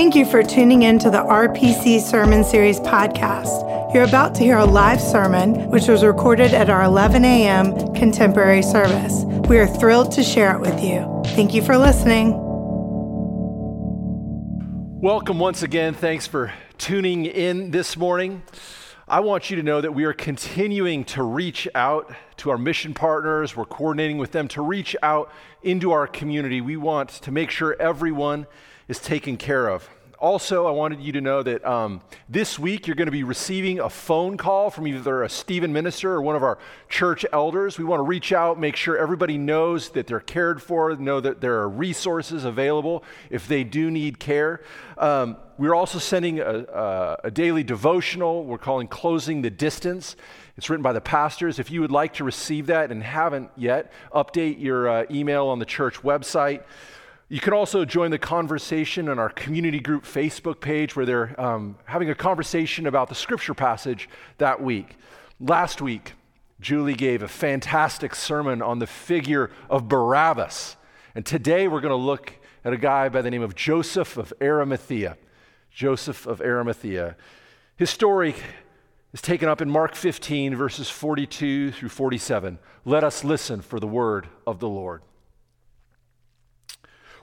Thank you for tuning in to the RPC Sermon Series podcast. You're about to hear a live sermon, which was recorded at our 11 a.m. contemporary service. We are thrilled to share it with you. Thank you for listening. Welcome once again. Thanks for tuning in this morning. I want you to know that we are continuing to reach out to our mission partners. We're coordinating with them to reach out into our community. We want to make sure everyone is taken care of. Also, I wanted you to know that um, this week you're going to be receiving a phone call from either a Stephen minister or one of our church elders. We want to reach out, make sure everybody knows that they're cared for, know that there are resources available if they do need care. Um, we're also sending a, a, a daily devotional we're calling Closing the Distance. It's written by the pastors. If you would like to receive that and haven't yet, update your uh, email on the church website. You can also join the conversation on our community group Facebook page where they're um, having a conversation about the scripture passage that week. Last week, Julie gave a fantastic sermon on the figure of Barabbas. And today we're going to look at a guy by the name of Joseph of Arimathea. Joseph of Arimathea. His story is taken up in Mark 15, verses 42 through 47. Let us listen for the word of the Lord.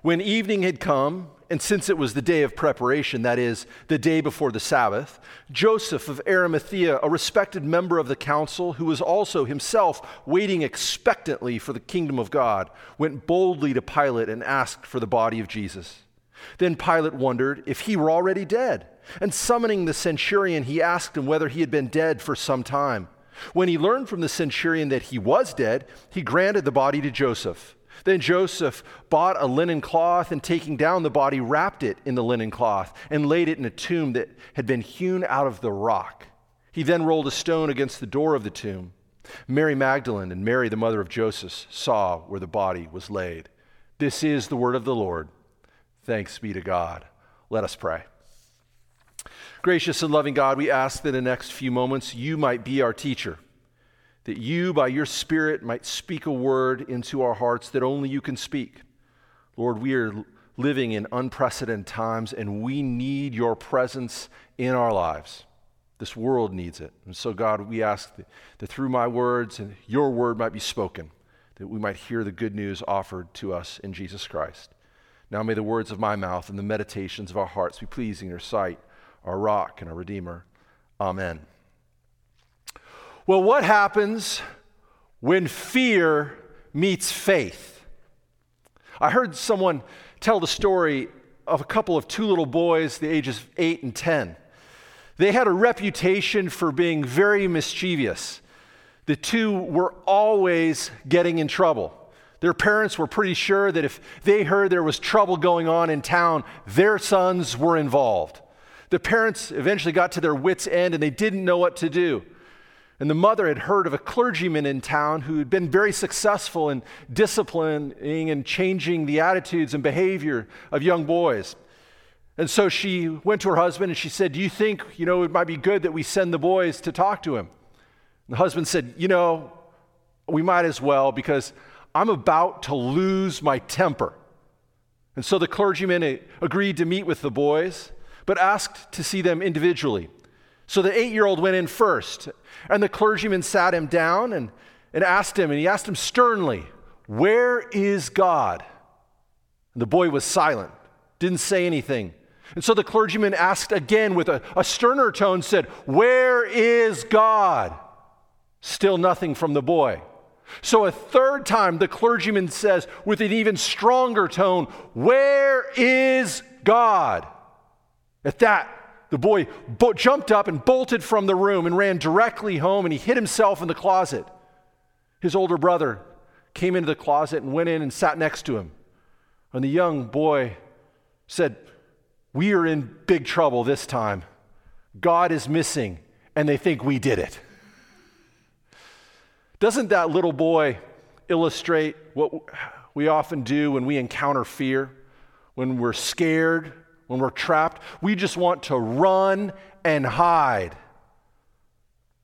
When evening had come, and since it was the day of preparation, that is, the day before the Sabbath, Joseph of Arimathea, a respected member of the council, who was also himself waiting expectantly for the kingdom of God, went boldly to Pilate and asked for the body of Jesus. Then Pilate wondered if he were already dead, and summoning the centurion, he asked him whether he had been dead for some time. When he learned from the centurion that he was dead, he granted the body to Joseph. Then Joseph bought a linen cloth and taking down the body, wrapped it in the linen cloth and laid it in a tomb that had been hewn out of the rock. He then rolled a stone against the door of the tomb. Mary Magdalene and Mary, the mother of Joseph, saw where the body was laid. This is the word of the Lord. Thanks be to God. Let us pray. Gracious and loving God, we ask that in the next few moments you might be our teacher that you, by your Spirit, might speak a word into our hearts that only you can speak. Lord, we are living in unprecedented times and we need your presence in our lives. This world needs it. And so, God, we ask that, that through my words and your word might be spoken, that we might hear the good news offered to us in Jesus Christ. Now may the words of my mouth and the meditations of our hearts be pleasing in your sight, our rock and our redeemer. Amen. Well, what happens when fear meets faith? I heard someone tell the story of a couple of two little boys, the ages of eight and 10. They had a reputation for being very mischievous. The two were always getting in trouble. Their parents were pretty sure that if they heard there was trouble going on in town, their sons were involved. The parents eventually got to their wits' end and they didn't know what to do. And the mother had heard of a clergyman in town who had been very successful in disciplining and changing the attitudes and behavior of young boys. And so she went to her husband and she said, Do you think, you know, it might be good that we send the boys to talk to him? And the husband said, You know, we might as well because I'm about to lose my temper. And so the clergyman eh, agreed to meet with the boys, but asked to see them individually. So the eight year old went in first, and the clergyman sat him down and, and asked him, and he asked him sternly, Where is God? And the boy was silent, didn't say anything. And so the clergyman asked again with a, a sterner tone, said, Where is God? Still nothing from the boy. So a third time, the clergyman says with an even stronger tone, Where is God? At that, the boy bo- jumped up and bolted from the room and ran directly home, and he hid himself in the closet. His older brother came into the closet and went in and sat next to him. And the young boy said, We are in big trouble this time. God is missing, and they think we did it. Doesn't that little boy illustrate what we often do when we encounter fear, when we're scared, when we're trapped, we just want to run and hide.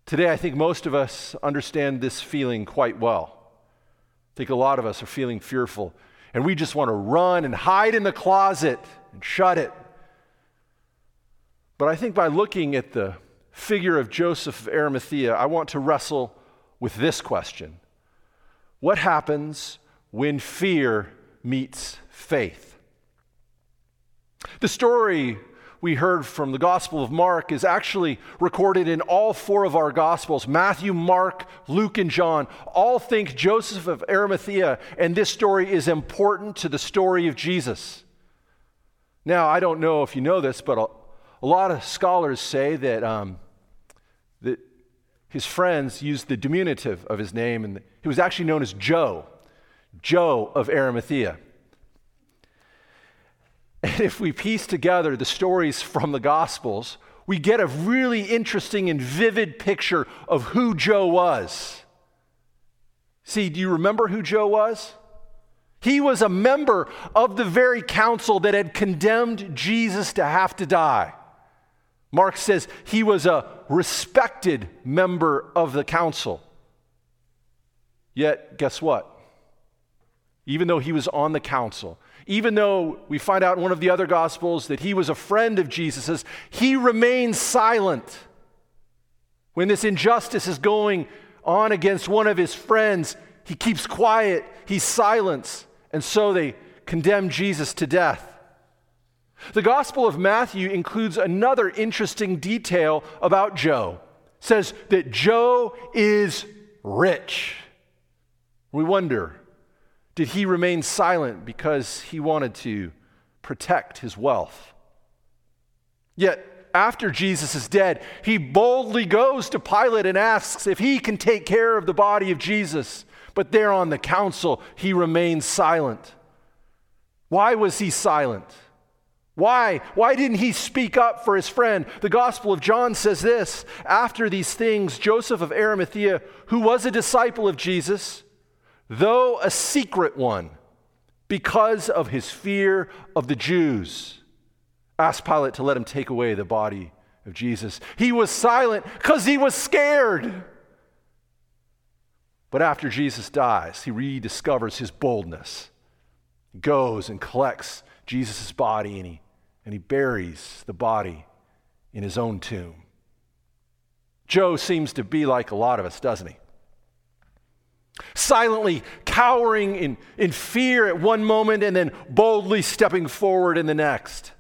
Today, I think most of us understand this feeling quite well. I think a lot of us are feeling fearful, and we just want to run and hide in the closet and shut it But I think by looking at the figure of Joseph of Arimathea, I want to wrestle with this question What happens when fear meets faith? The story we heard from the Gospel of Mark is actually recorded in all four of our Gospels Matthew, Mark, Luke, and John. All think Joseph of Arimathea, and this story is important to the story of Jesus. Now, I don't know if you know this, but a, a lot of scholars say that, um, that his friends used the diminutive of his name, and he was actually known as Joe, Joe of Arimathea. And if we piece together the stories from the Gospels, we get a really interesting and vivid picture of who Joe was. See, do you remember who Joe was? He was a member of the very council that had condemned Jesus to have to die. Mark says he was a respected member of the council. Yet, guess what? Even though he was on the council, even though we find out in one of the other gospels that he was a friend of Jesus's, he remains silent. When this injustice is going on against one of his friends, he keeps quiet, he's silent, and so they condemn Jesus to death. The Gospel of Matthew includes another interesting detail about Joe. It says that Joe is rich. We wonder, did he remain silent because he wanted to protect his wealth? Yet, after Jesus is dead, he boldly goes to Pilate and asks if he can take care of the body of Jesus. But there on the council, he remains silent. Why was he silent? Why? Why didn't he speak up for his friend? The Gospel of John says this After these things, Joseph of Arimathea, who was a disciple of Jesus, though a secret one, because of his fear of the Jews, asked Pilate to let him take away the body of Jesus. He was silent because he was scared. But after Jesus dies, he rediscovers his boldness. He goes and collects Jesus' body and he, and he buries the body in his own tomb. Joe seems to be like a lot of us, doesn't he? Silently cowering in, in fear at one moment and then boldly stepping forward in the next.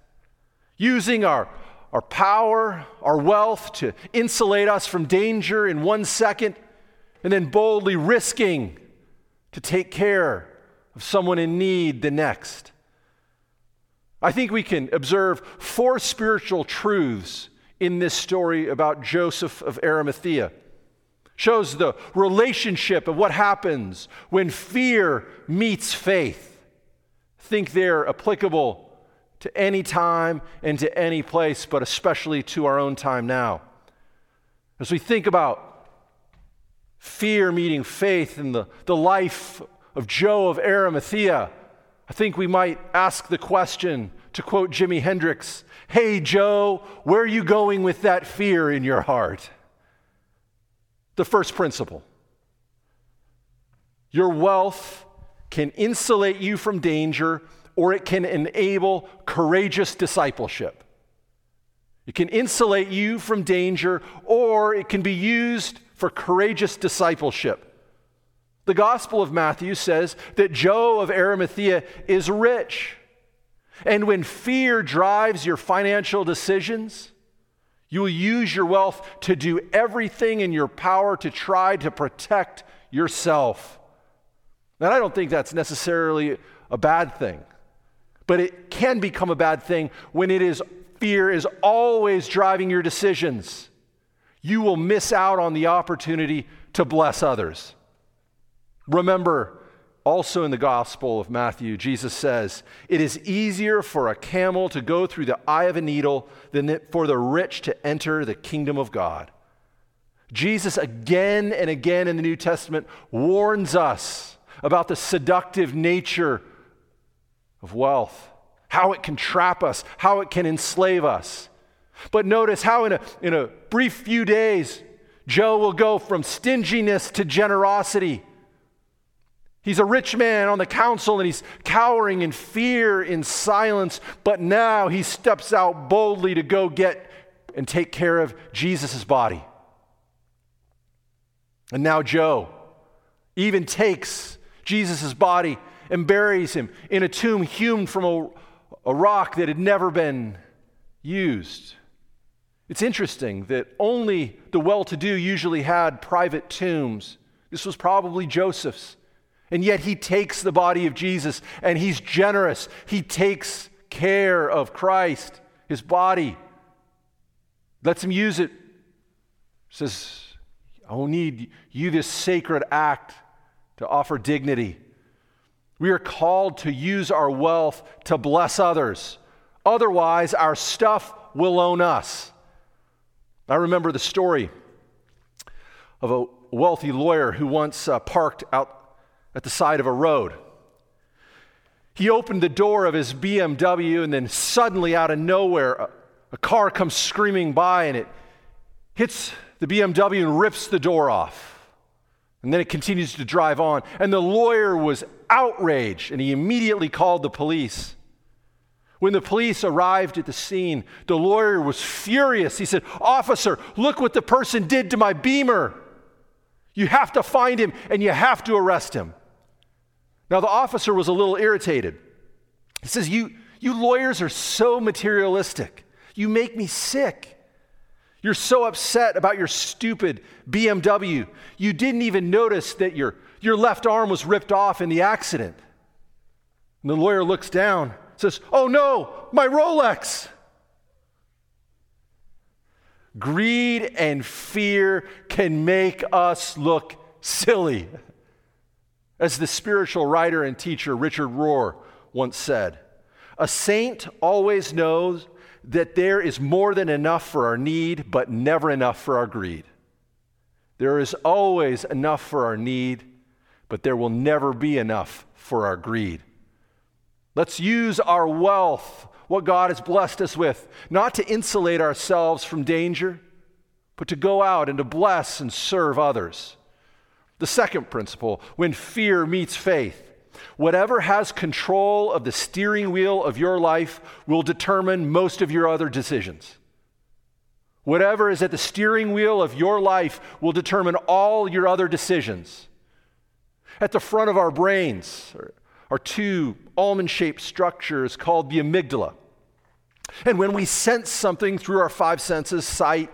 Using our, our power, our wealth to insulate us from danger in one second, and then boldly risking to take care of someone in need the next. I think we can observe four spiritual truths in this story about Joseph of Arimathea shows the relationship of what happens when fear meets faith. Think they're applicable to any time and to any place, but especially to our own time now. As we think about fear meeting faith in the, the life of Joe of Arimathea, I think we might ask the question, to quote Jimi Hendrix Hey, Joe, where are you going with that fear in your heart? The first principle your wealth can insulate you from danger or it can enable courageous discipleship. It can insulate you from danger or it can be used for courageous discipleship. The Gospel of Matthew says that Joe of Arimathea is rich. And when fear drives your financial decisions, you will use your wealth to do everything in your power to try to protect yourself. And I don't think that's necessarily a bad thing, but it can become a bad thing when it is fear is always driving your decisions. You will miss out on the opportunity to bless others. Remember, also in the Gospel of Matthew, Jesus says, It is easier for a camel to go through the eye of a needle than for the rich to enter the kingdom of God. Jesus, again and again in the New Testament, warns us about the seductive nature of wealth, how it can trap us, how it can enslave us. But notice how, in a, in a brief few days, Joe will go from stinginess to generosity He's a rich man on the council and he's cowering in fear, in silence, but now he steps out boldly to go get and take care of Jesus' body. And now Joe even takes Jesus' body and buries him in a tomb hewn from a, a rock that had never been used. It's interesting that only the well to do usually had private tombs. This was probably Joseph's. And yet he takes the body of Jesus and he's generous. He takes care of Christ, his body, lets him use it. Says, I will need you this sacred act to offer dignity. We are called to use our wealth to bless others. Otherwise, our stuff will own us. I remember the story of a wealthy lawyer who once uh, parked out at the side of a road. He opened the door of his BMW, and then suddenly, out of nowhere, a, a car comes screaming by and it hits the BMW and rips the door off. And then it continues to drive on. And the lawyer was outraged, and he immediately called the police. When the police arrived at the scene, the lawyer was furious. He said, Officer, look what the person did to my beamer. You have to find him and you have to arrest him. Now, the officer was a little irritated. He says, You, you lawyers are so materialistic. You make me sick. You're so upset about your stupid BMW. You didn't even notice that your, your left arm was ripped off in the accident. And the lawyer looks down says, Oh no, my Rolex. Greed and fear can make us look silly. As the spiritual writer and teacher Richard Rohr once said, a saint always knows that there is more than enough for our need, but never enough for our greed. There is always enough for our need, but there will never be enough for our greed. Let's use our wealth, what God has blessed us with, not to insulate ourselves from danger, but to go out and to bless and serve others. The second principle when fear meets faith, whatever has control of the steering wheel of your life will determine most of your other decisions. Whatever is at the steering wheel of your life will determine all your other decisions. At the front of our brains, are two almond shaped structures called the amygdala. And when we sense something through our five senses sight,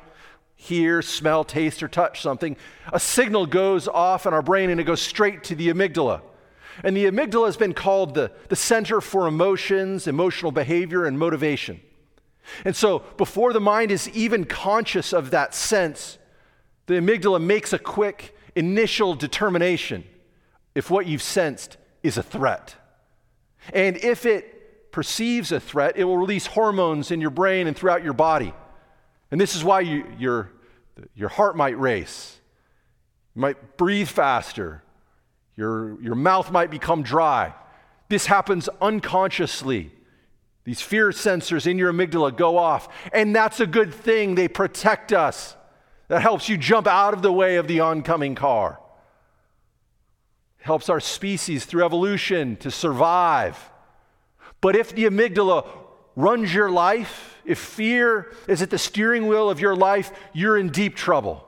hear, smell, taste, or touch something a signal goes off in our brain and it goes straight to the amygdala. And the amygdala has been called the, the center for emotions, emotional behavior, and motivation. And so, before the mind is even conscious of that sense, the amygdala makes a quick initial determination if what you've sensed is a threat. And if it perceives a threat, it will release hormones in your brain and throughout your body. And this is why you, your, your heart might race, you might breathe faster, your, your mouth might become dry. This happens unconsciously. These fear sensors in your amygdala go off, and that's a good thing. They protect us. That helps you jump out of the way of the oncoming car helps our species through evolution to survive. But if the amygdala runs your life, if fear is at the steering wheel of your life, you're in deep trouble.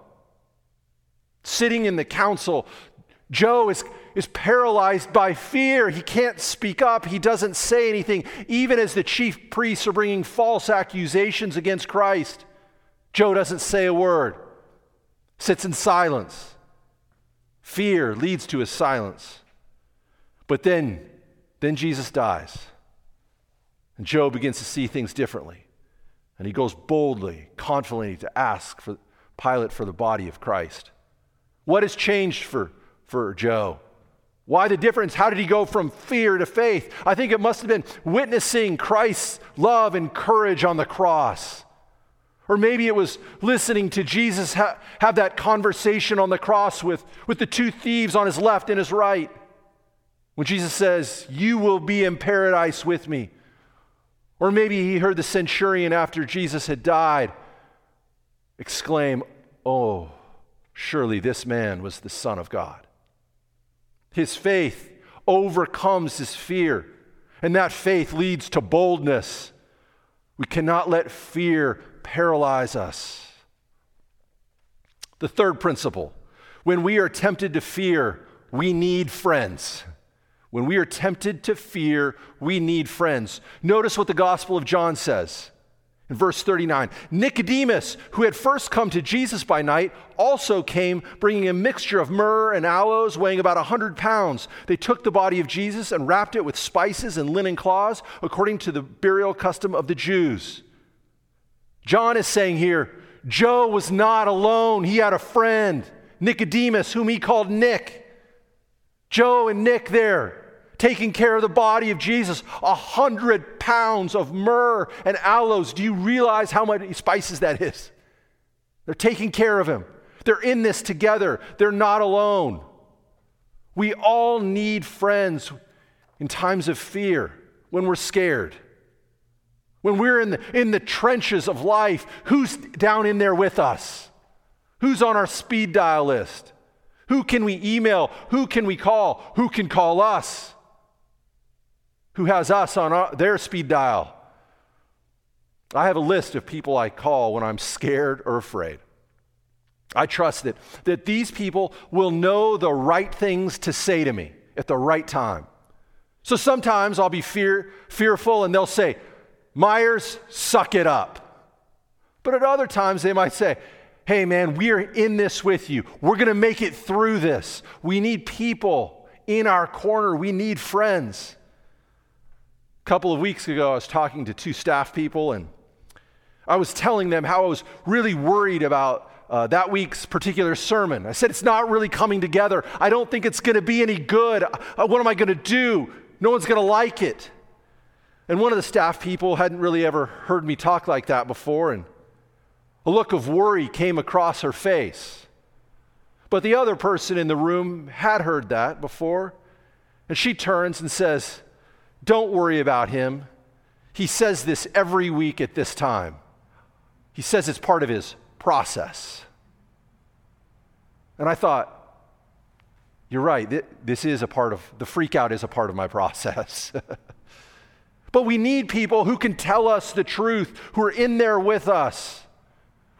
Sitting in the council, Joe is, is paralyzed by fear. He can't speak up. He doesn't say anything. Even as the chief priests are bringing false accusations against Christ, Joe doesn't say a word, sits in silence. Fear leads to his silence. But then, then Jesus dies. And Job begins to see things differently. And he goes boldly, confidently to ask for Pilate for the body of Christ. What has changed for, for Joe? Why the difference? How did he go from fear to faith? I think it must have been witnessing Christ's love and courage on the cross. Or maybe it was listening to Jesus ha- have that conversation on the cross with, with the two thieves on his left and his right. When Jesus says, You will be in paradise with me. Or maybe he heard the centurion after Jesus had died exclaim, Oh, surely this man was the Son of God. His faith overcomes his fear, and that faith leads to boldness. We cannot let fear paralyze us. The third principle when we are tempted to fear, we need friends. When we are tempted to fear, we need friends. Notice what the Gospel of John says. In verse 39, Nicodemus, who had first come to Jesus by night, also came bringing a mixture of myrrh and aloes weighing about a 100 pounds. They took the body of Jesus and wrapped it with spices and linen cloths, according to the burial custom of the Jews. John is saying here, Joe was not alone. He had a friend, Nicodemus, whom he called Nick. Joe and Nick there taking care of the body of Jesus. A hundred pounds of myrrh and aloes. Do you realize how many spices that is? They're taking care of him. They're in this together. They're not alone. We all need friends in times of fear, when we're scared. When we're in the, in the trenches of life, who's down in there with us? Who's on our speed dial list? Who can we email? Who can we call? Who can call us? Who has us on our, their speed dial. I have a list of people I call when I'm scared or afraid. I trust that, that these people will know the right things to say to me at the right time. So sometimes I'll be fear, fearful and they'll say, Myers, suck it up. But at other times they might say, Hey man, we are in this with you. We're going to make it through this. We need people in our corner, we need friends. A couple of weeks ago, I was talking to two staff people, and I was telling them how I was really worried about uh, that week's particular sermon. I said, It's not really coming together. I don't think it's going to be any good. Uh, what am I going to do? No one's going to like it. And one of the staff people hadn't really ever heard me talk like that before, and a look of worry came across her face. But the other person in the room had heard that before, and she turns and says, don't worry about him. He says this every week at this time. He says it's part of his process. And I thought, you're right, this is a part of, the freak out is a part of my process. but we need people who can tell us the truth, who are in there with us.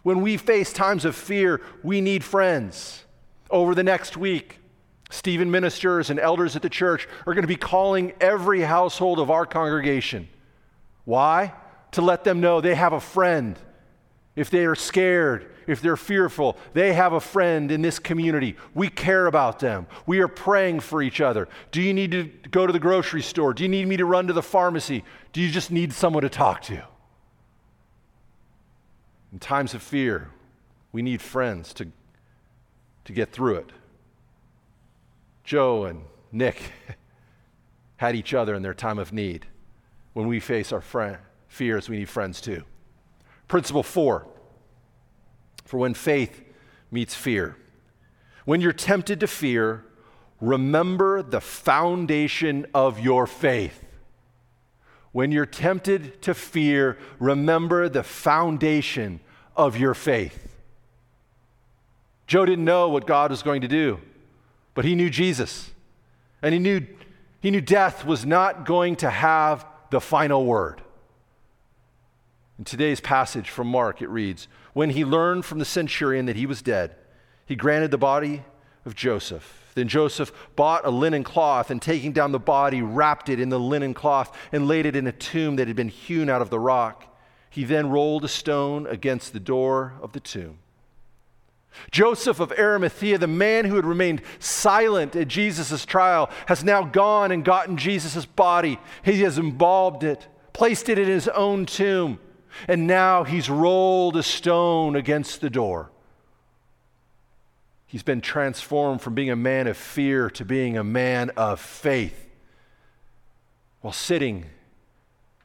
When we face times of fear, we need friends. Over the next week, Stephen ministers and elders at the church are going to be calling every household of our congregation. Why? To let them know they have a friend. If they are scared, if they're fearful, they have a friend in this community. We care about them. We are praying for each other. Do you need to go to the grocery store? Do you need me to run to the pharmacy? Do you just need someone to talk to? In times of fear, we need friends to, to get through it. Joe and Nick had each other in their time of need. When we face our friend, fears, we need friends too. Principle four for when faith meets fear. When you're tempted to fear, remember the foundation of your faith. When you're tempted to fear, remember the foundation of your faith. Joe didn't know what God was going to do. But he knew Jesus. And he knew, he knew death was not going to have the final word. In today's passage from Mark, it reads When he learned from the centurion that he was dead, he granted the body of Joseph. Then Joseph bought a linen cloth and taking down the body, wrapped it in the linen cloth and laid it in a tomb that had been hewn out of the rock. He then rolled a stone against the door of the tomb. Joseph of Arimathea, the man who had remained silent at Jesus' trial, has now gone and gotten Jesus' body. He has embalmed it, placed it in his own tomb, and now he's rolled a stone against the door. He's been transformed from being a man of fear to being a man of faith. While sitting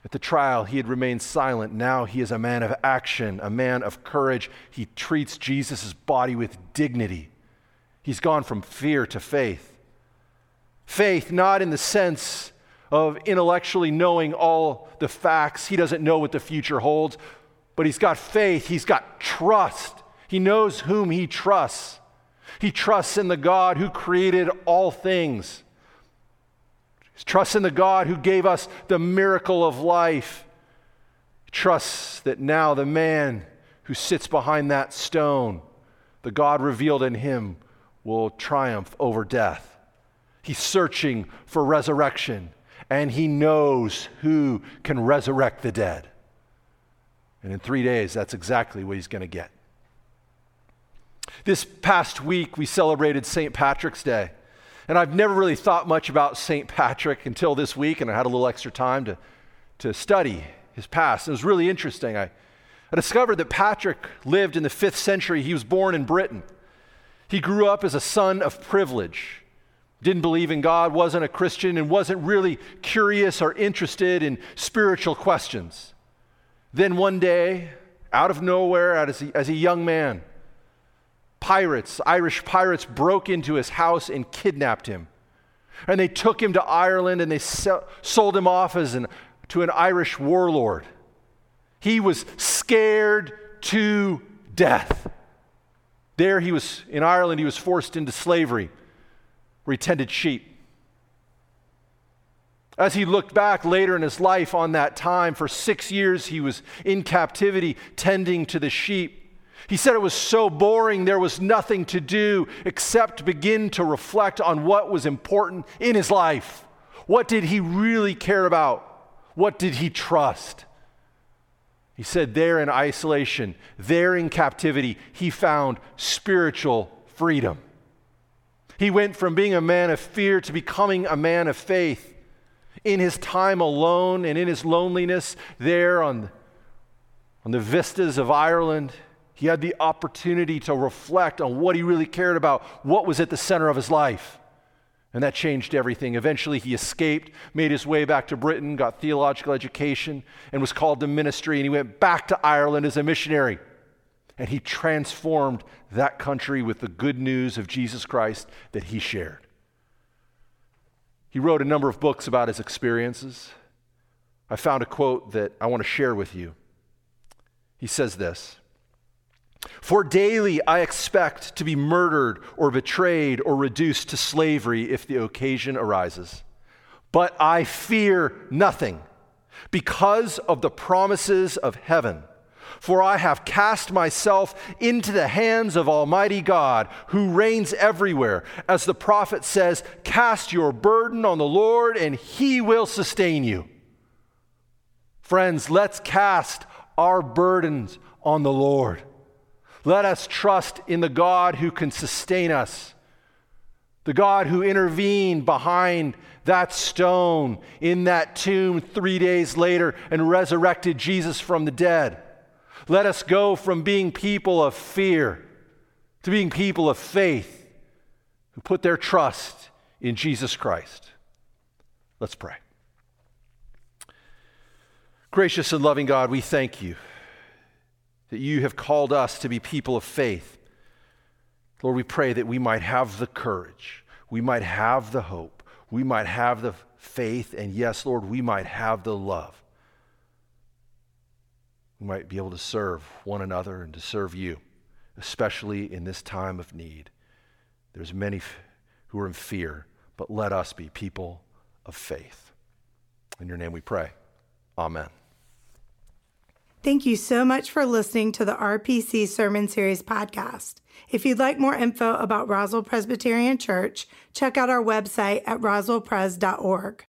at the trial, he had remained silent. Now he is a man of action, a man of courage. He treats Jesus' body with dignity. He's gone from fear to faith. Faith, not in the sense of intellectually knowing all the facts, he doesn't know what the future holds, but he's got faith, he's got trust. He knows whom he trusts. He trusts in the God who created all things. Trust in the God who gave us the miracle of life. Trust that now the man who sits behind that stone, the God revealed in him, will triumph over death. He's searching for resurrection, and he knows who can resurrect the dead. And in three days, that's exactly what he's going to get. This past week, we celebrated St. Patrick's Day. And I've never really thought much about St. Patrick until this week, and I had a little extra time to, to study his past. It was really interesting. I, I discovered that Patrick lived in the fifth century. He was born in Britain. He grew up as a son of privilege, didn't believe in God, wasn't a Christian, and wasn't really curious or interested in spiritual questions. Then one day, out of nowhere, as a, as a young man, pirates, Irish pirates, broke into his house and kidnapped him. And they took him to Ireland and they sold him off as an, to an Irish warlord. He was scared to death. There he was, in Ireland, he was forced into slavery where he tended sheep. As he looked back later in his life on that time, for six years he was in captivity tending to the sheep. He said it was so boring, there was nothing to do except begin to reflect on what was important in his life. What did he really care about? What did he trust? He said, there in isolation, there in captivity, he found spiritual freedom. He went from being a man of fear to becoming a man of faith. In his time alone and in his loneliness there on, on the vistas of Ireland, he had the opportunity to reflect on what he really cared about, what was at the center of his life. And that changed everything. Eventually, he escaped, made his way back to Britain, got theological education, and was called to ministry. And he went back to Ireland as a missionary. And he transformed that country with the good news of Jesus Christ that he shared. He wrote a number of books about his experiences. I found a quote that I want to share with you. He says this for daily I expect to be murdered or betrayed or reduced to slavery if the occasion arises. But I fear nothing because of the promises of heaven. For I have cast myself into the hands of Almighty God, who reigns everywhere. As the prophet says, Cast your burden on the Lord, and he will sustain you. Friends, let's cast our burdens on the Lord. Let us trust in the God who can sustain us, the God who intervened behind that stone in that tomb three days later and resurrected Jesus from the dead. Let us go from being people of fear to being people of faith who put their trust in Jesus Christ. Let's pray. Gracious and loving God, we thank you that you have called us to be people of faith. Lord, we pray that we might have the courage, we might have the hope, we might have the faith, and yes, Lord, we might have the love. We might be able to serve one another and to serve you, especially in this time of need. There's many who are in fear, but let us be people of faith. In your name we pray. Amen. Thank you so much for listening to the RPC Sermon Series podcast. If you'd like more info about Roswell Presbyterian Church, check out our website at roswellpres.org.